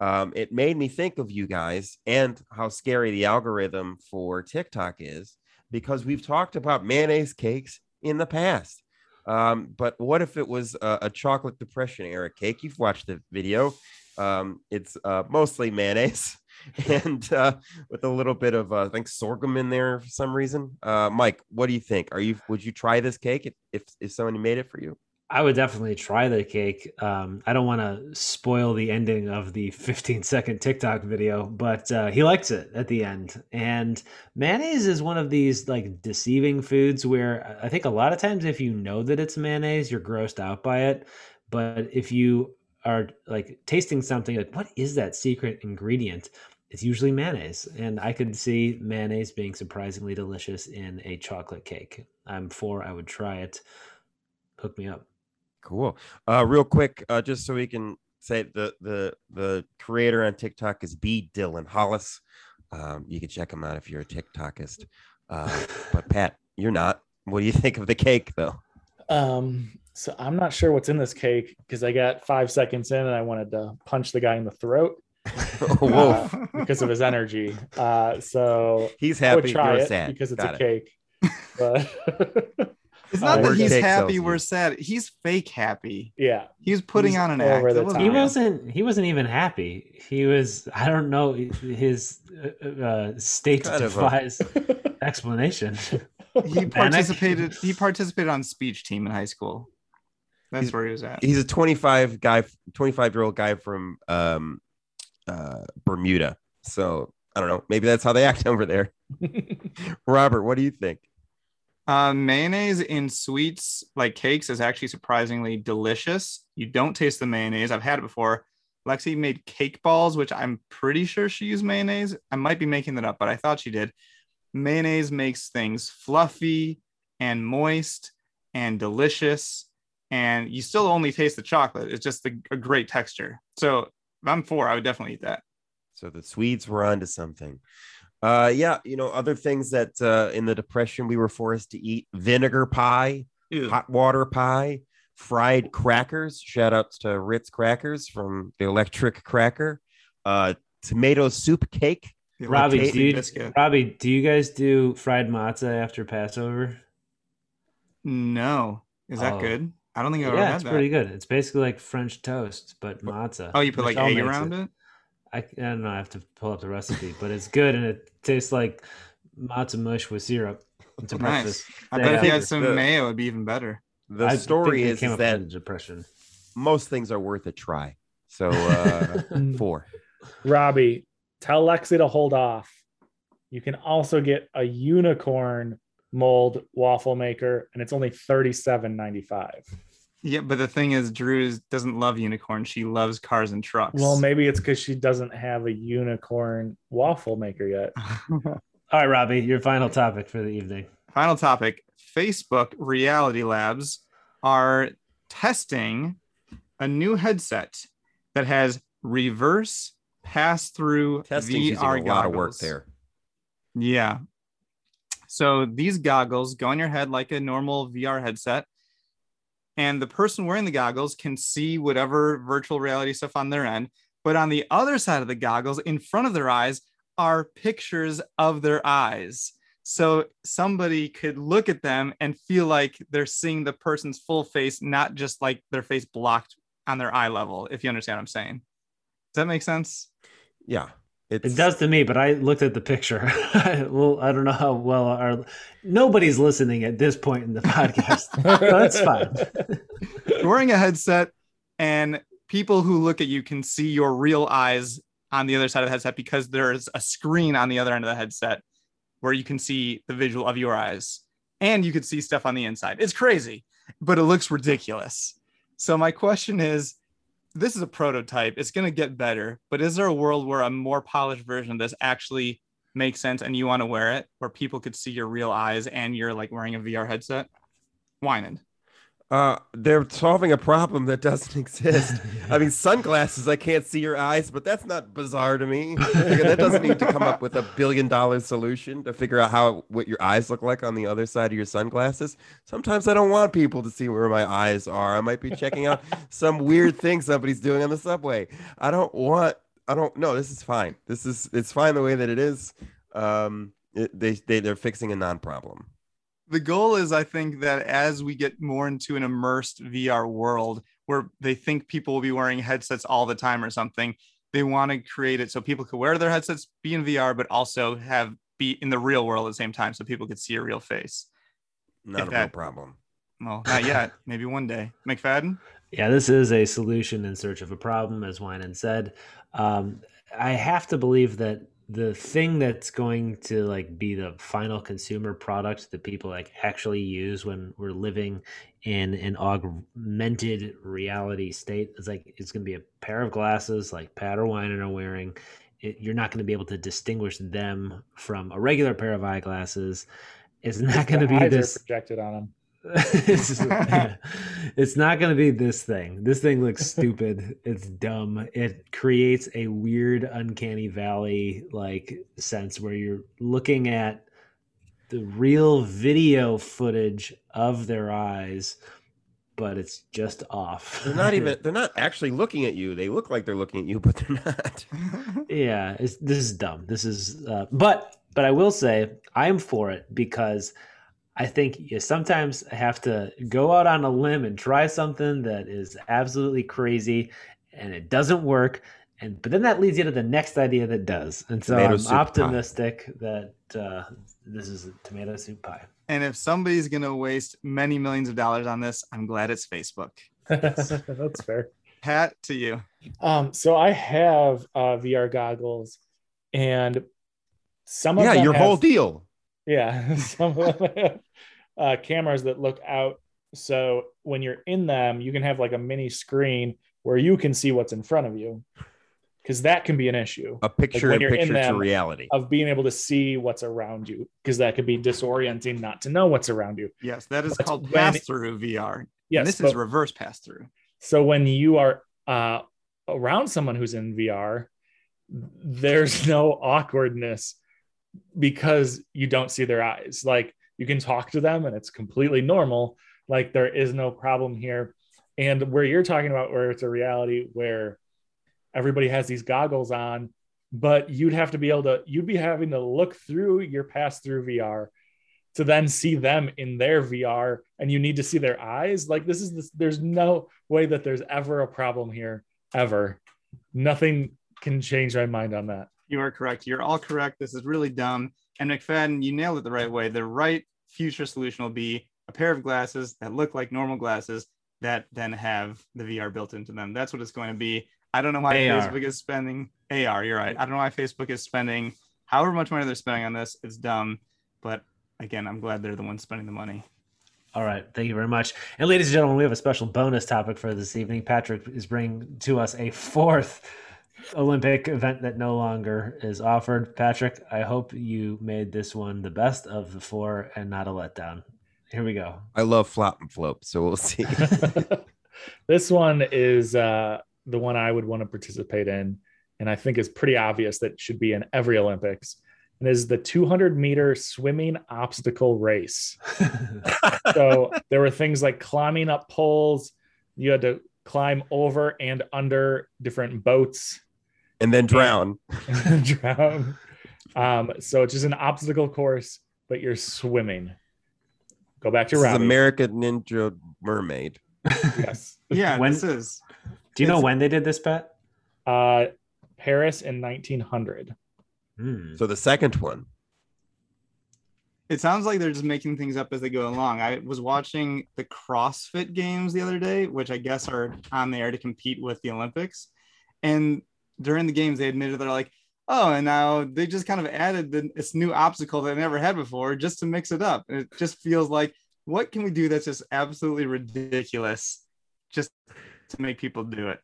Um, it made me think of you guys and how scary the algorithm for TikTok is because we've talked about mayonnaise cakes in the past. Um, but what if it was a, a, chocolate depression era cake? You've watched the video. Um, it's uh, mostly mayonnaise (laughs) and uh, with a little bit of uh, I think sorghum in there for some reason. Uh, Mike, what do you think? Are you would you try this cake if if, if somebody made it for you? I would definitely try the cake. Um, I don't want to spoil the ending of the (laughs) 15 second TikTok video, but uh, he likes it at the end. And mayonnaise is one of these like deceiving foods where I think a lot of times if you know that it's mayonnaise, you're grossed out by it. But if you are like tasting something like, what is that secret ingredient? It's usually mayonnaise. And I could see mayonnaise being surprisingly delicious in a chocolate cake. I'm for, I would try it. Hook me up. Cool. Uh, real quick, uh, just so we can say the the the creator on TikTok is B Dylan Hollis. Um, you can check him out if you're a TikTokist. Uh, but (laughs) Pat, you're not. What do you think of the cake, though? Um, so I'm not sure what's in this cake because I got five seconds in and I wanted to punch the guy in the throat. (laughs) Whoa! Uh, because of his energy. Uh, so he's happy. Try it sad. because it's got a it. cake. (laughs) But It's not uh, that he's happy. We're sad. He's fake happy. Yeah, he's putting he's on an act. Was he wasn't. He wasn't even happy. He was. I don't know. His uh, uh state kind defies (laughs) explanation. He participated. he participated on speech team in high school. That's he's, where he was at. He's a 25 guy, 25 year old guy from um, uh, Bermuda. So I don't know. Maybe that's how they act (laughs) over there. (laughs) Robert, what do you think? Uh, mayonnaise in sweets like cakes is actually surprisingly delicious. You don't taste the mayonnaise. I've had it before. Lexi made cake balls, which I'm pretty sure she used mayonnaise. I might be making that up, but I thought she did. Mayonnaise makes things fluffy and moist and delicious. And you still only taste the chocolate. It's just a, a great texture. So if I'm for, I would definitely eat that. So the Swedes were onto something. Uh, yeah, you know, other things that uh, in the depression we were forced to eat: vinegar pie, Ew. hot water pie, fried crackers. Shout outs to Ritz crackers from the Electric Cracker, uh, tomato soup cake. Robbie, do you, Robbie, do you guys do fried matzah after Passover? No, is that oh. good? I don't think I've yeah, ever had it's that. pretty good. It's basically like French toast, but matzah. Oh, you put like egg around it? it? I, I don't know. I have to pull up the recipe, but it's good and it tastes like matzah mush with syrup. It's a nice. breakfast. I bet if you had some the, mayo, it'd be even better. The I story is, is that depression. Most things are worth a try. So uh, (laughs) for. Robbie, tell Lexi to hold off. You can also get a unicorn mold waffle maker, and it's only thirty-seven ninety-five. Yeah, but the thing is, Drew doesn't love unicorns. She loves cars and trucks. Well, maybe it's because she doesn't have a unicorn waffle maker yet. (laughs) All right, Robbie, your final topic for the evening. Final topic Facebook Reality Labs are testing a new headset that has reverse pass through VR goggles. a lot of work there. Yeah. So these goggles go on your head like a normal VR headset and the person wearing the goggles can see whatever virtual reality stuff on their end. But on the other side of the goggles, in front of their eyes, are pictures of their eyes. So somebody could look at them and feel like they're seeing the person's full face, not just like their face blocked on their eye level, if you understand what I'm saying. Does that make sense? Yeah. It's... It does to me, but I looked at the picture. (laughs) well, I don't know how well our nobody's listening at this point in the (laughs) podcast. that's fine. You're (laughs) wearing a headset, and people who look at you can see your real eyes on the other side of the headset because there's a screen on the other end of the headset where you can see the visual of your eyes, and you could see stuff on the inside. It's crazy, but it looks ridiculous. So my question is this is a prototype. It's going to get better, but is there a world where a more polished version of this actually makes sense and you want to wear it where people could see your real eyes and you're like wearing a VR headset? Winan. Uh, they're solving a problem that doesn't (laughs) exist. (laughs) I mean, sunglasses, I can't see your eyes, but that's not bizarre to me. That doesn't need to come up with a billion dollar solution to figure out how what your eyes look like on the other side of your sunglasses. Sometimes I don't want people to see where my eyes are. I might be checking out (laughs) some weird thing somebody's doing on the subway. I don't want. I don't know. This is fine. This is it's fine the way that it is. Um, it, they they they're fixing a non-problem the goal is i think that as we get more into an immersed vr world where they think people will be wearing headsets all the time or something they want to create it so people could wear their headsets be in vr but also have be in the real world at the same time so people could see a real face. Not If a that- real problem. Well not yet. (laughs) Maybe one day. Mcfadden? Yeah, this is a solution in search of a problem, as Winan said. Um, I have to believe that the thing that's going to like be the final consumer product that people like actually use when we're living in an augmented reality state is like it's going to be a pair of glasses like Pat or Winan are wearing. It, you're not going to be able to distinguish them from a regular pair of eyeglasses. It's not going to be this projected on them. It's, (laughs) it's not going to be this thing. This thing looks (laughs) stupid. It's dumb. It creates a weird, uncanny valley like sense where you're looking at the real video footage of their eyes, but it's just off. they're not even (laughs) they're not actually looking at you they look like they're looking at you but they're not yeah it's, this is dumb this is uh, but but i will say i am for it because i think you sometimes have to go out on a limb and try something that is absolutely crazy and it doesn't work and but then that leads you to the next idea that does and so Tomato i'm soup pie. optimistic that uh, this is a tomato soup pie and if somebody's going to waste many millions of dollars on this i'm glad it's facebook (laughs) That's fair. pat to you Um, so I have uh, VR goggles, and some of yeah them your have- whole deal Yeah, (laughs) some of them have uh, cameras that look out. So when you're in them, you can have like a mini screen where you can see what's in front of you, because that can be an issue a picture when in you're in picture to reality of being able to see what's around you, because that could be disorienting not to know what's around you. yes that is But called when- pass through vr Yes, and this but- is reverse pass through So when you are uh, around someone who's in VR, there's no awkwardness because you don't see their eyes. Like you can talk to them and it's completely normal. Like there is no problem here. And where you're talking about where it's a reality where everybody has these goggles on, but you'd have to be able to, you'd be having to look through your pass through VR to then see them in their VR and you need to see their eyes. Like this is this, there's no way that there's ever a problem here, ever. Nothing can change my mind on that. You are correct. You're all correct. This is really dumb. And McFadden, you nailed it the right way. The right future solution will be a pair of glasses that look like normal glasses that then have the VR built into them. That's what it's going to be. I don't know why AR. Facebook is spending AR. You're right. I don't know why Facebook is spending however much money they're spending on this. It's dumb. But again, I'm glad they're the ones spending the money. All right, thank you very much. And ladies and gentlemen, we have a special bonus topic for this evening. Patrick is bringing to us a fourth Olympic event that no longer is offered. Patrick, I hope you made this one the best of the four and not a letdown. Here we go. i love flop and flop, so we'll see (laughs) this one is uh, the one I would want to participate in, and I think is pretty obvious that it should be in every Olympics. And is the 200 meter swimming obstacle race. (laughs) So there were things like climbing up poles. You had to climb over and under different boats and then drown and (laughs) (laughs) drown. Um, so it's just an obstacle course, but you're swimming. Go back to this is american ninja mermaid (laughs) yes. Yeah, When- this is. Do you know when they did this, bet? Uh, Paris in 1900. Hmm. so the second one It sounds like they're just making things up as they go along. I was watching the CrossFit games the other day, which I guess are on there to compete with the Olympics. And during the games, they admitted they're like, oh, and now they just kind of added the, this new obstacle they never had before just to mix it up. And it just feels like, what can we do that's just absolutely ridiculous just to make people do it?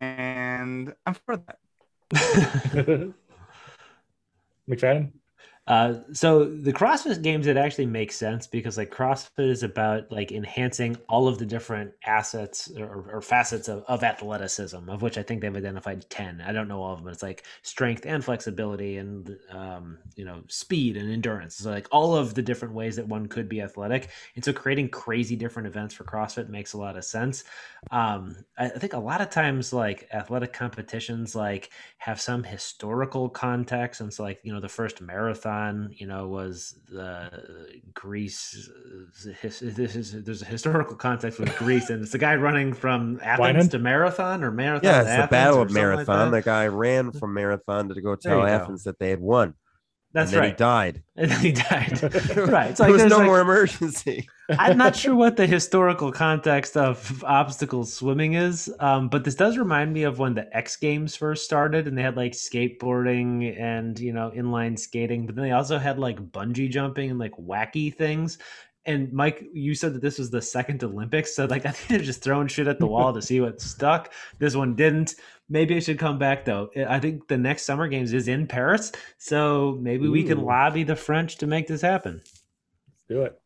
And I'm for that. (laughs) McFadden? Uh, so the CrossFit games it actually makes sense because like CrossFit is about like enhancing all of the different assets or, or facets of, of athleticism, of which I think they've identified ten. I don't know all of them, it's like strength and flexibility and um, you know speed and endurance. So like all of the different ways that one could be athletic, and so creating crazy different events for CrossFit makes a lot of sense. Um, I, I think a lot of times like athletic competitions like have some historical context, and so like you know the first marathon you know, was the uh, Greece. Uh, his, this is there's a historical context with Greece, and it's the guy running from Athens to Marathon or Marathon. Yeah, it's the Athens Battle of something like Marathon. the guy ran from Marathon to go tell you go. Athens that they had won. That's and then right. he died. (laughs) And then he died. (laughs) right. It's there like was there's no like- more emergency. (laughs) I'm not sure what the historical context of obstacle swimming is, um, but this does remind me of when the X Games first started, and they had like skateboarding and you know inline skating, but then they also had like bungee jumping and like wacky things. And Mike, you said that this was the second Olympics, so like I think they're just throwing shit at the wall to see what stuck. This one didn't. Maybe it should come back though. I think the next Summer Games is in Paris, so maybe we can lobby the French to make this happen. Let's do it.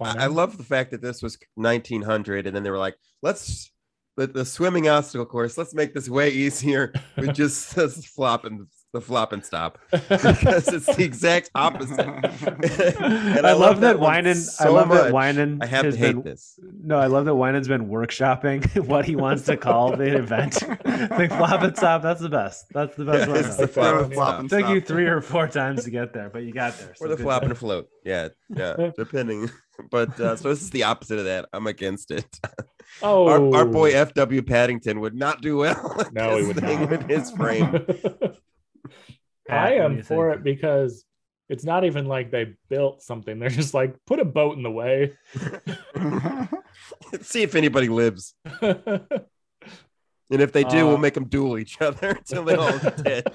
I, I love the fact that this was 1900, and then they were like, "Let's the, the swimming obstacle course. Let's make this way (laughs) easier with just the flop and the flop and stop because it's the exact opposite." (laughs) And I, love, that, one Winan. I so love that much. Winan. I have to hate been, this. No, I love that Winan's been workshopping (laughs) what he wants to call the event. (laughs) the flop and stop. That's the best. That's the best Yeah, one. it's the It flop and flop, stop. and took you three or four times to get there, but you got there. Or so the flop job. and float. Yeah, yeah, depending. But uh, so this is the opposite of that. I'm against it. oh, Our, our boy FW Paddington would not do well. with No, he would thing not. with his frame. Pat, I am for think? it because it's not even like they built something. (laughs) They're just like put a boat in the way. Let's (laughs) See if anybody lives, (laughs) and if they do, Uh, we'll make them duel each other until they all dead.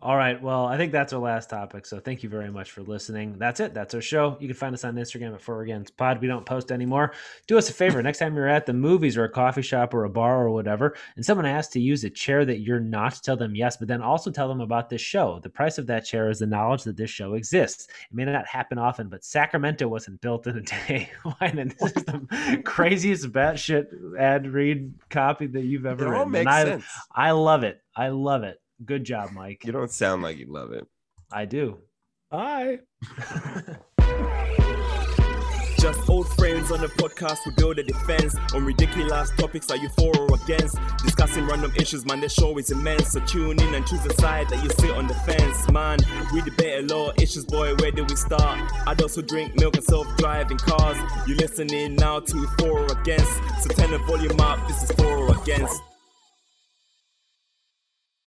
All right. Well, I think that's our last topic. So thank you very much for listening. That's it. That's our show. You can find us on Instagram at For Against Pod. We don't post anymore. Do us a favor. Next time you're at the movies or a coffee shop or a bar or whatever, and someone asks to use a chair that you're not, tell them yes, but then also tell them about this show. The price of that chair is the knowledge that this show exists. It may not happen often, but Sacramento wasn't built in a day. (laughs) Why? And this is the (laughs) craziest batshit ad read copy that you've ever It ever all makes I, sense. I love it. I love it. Good job, Mike. You don't sound like you love it. I do. Hi. (laughs) Just old friends on the podcast, we build a defense on ridiculous topics. Are you for or against? Discussing random issues, man. The show is immense. So tune in and choose a side that you sit on the fence, man. We debate a lot of issues, boy. Where do we start? Adults who drink milk and self-driving cars. You listening now to for or against? So turn the volume up. This is for or against.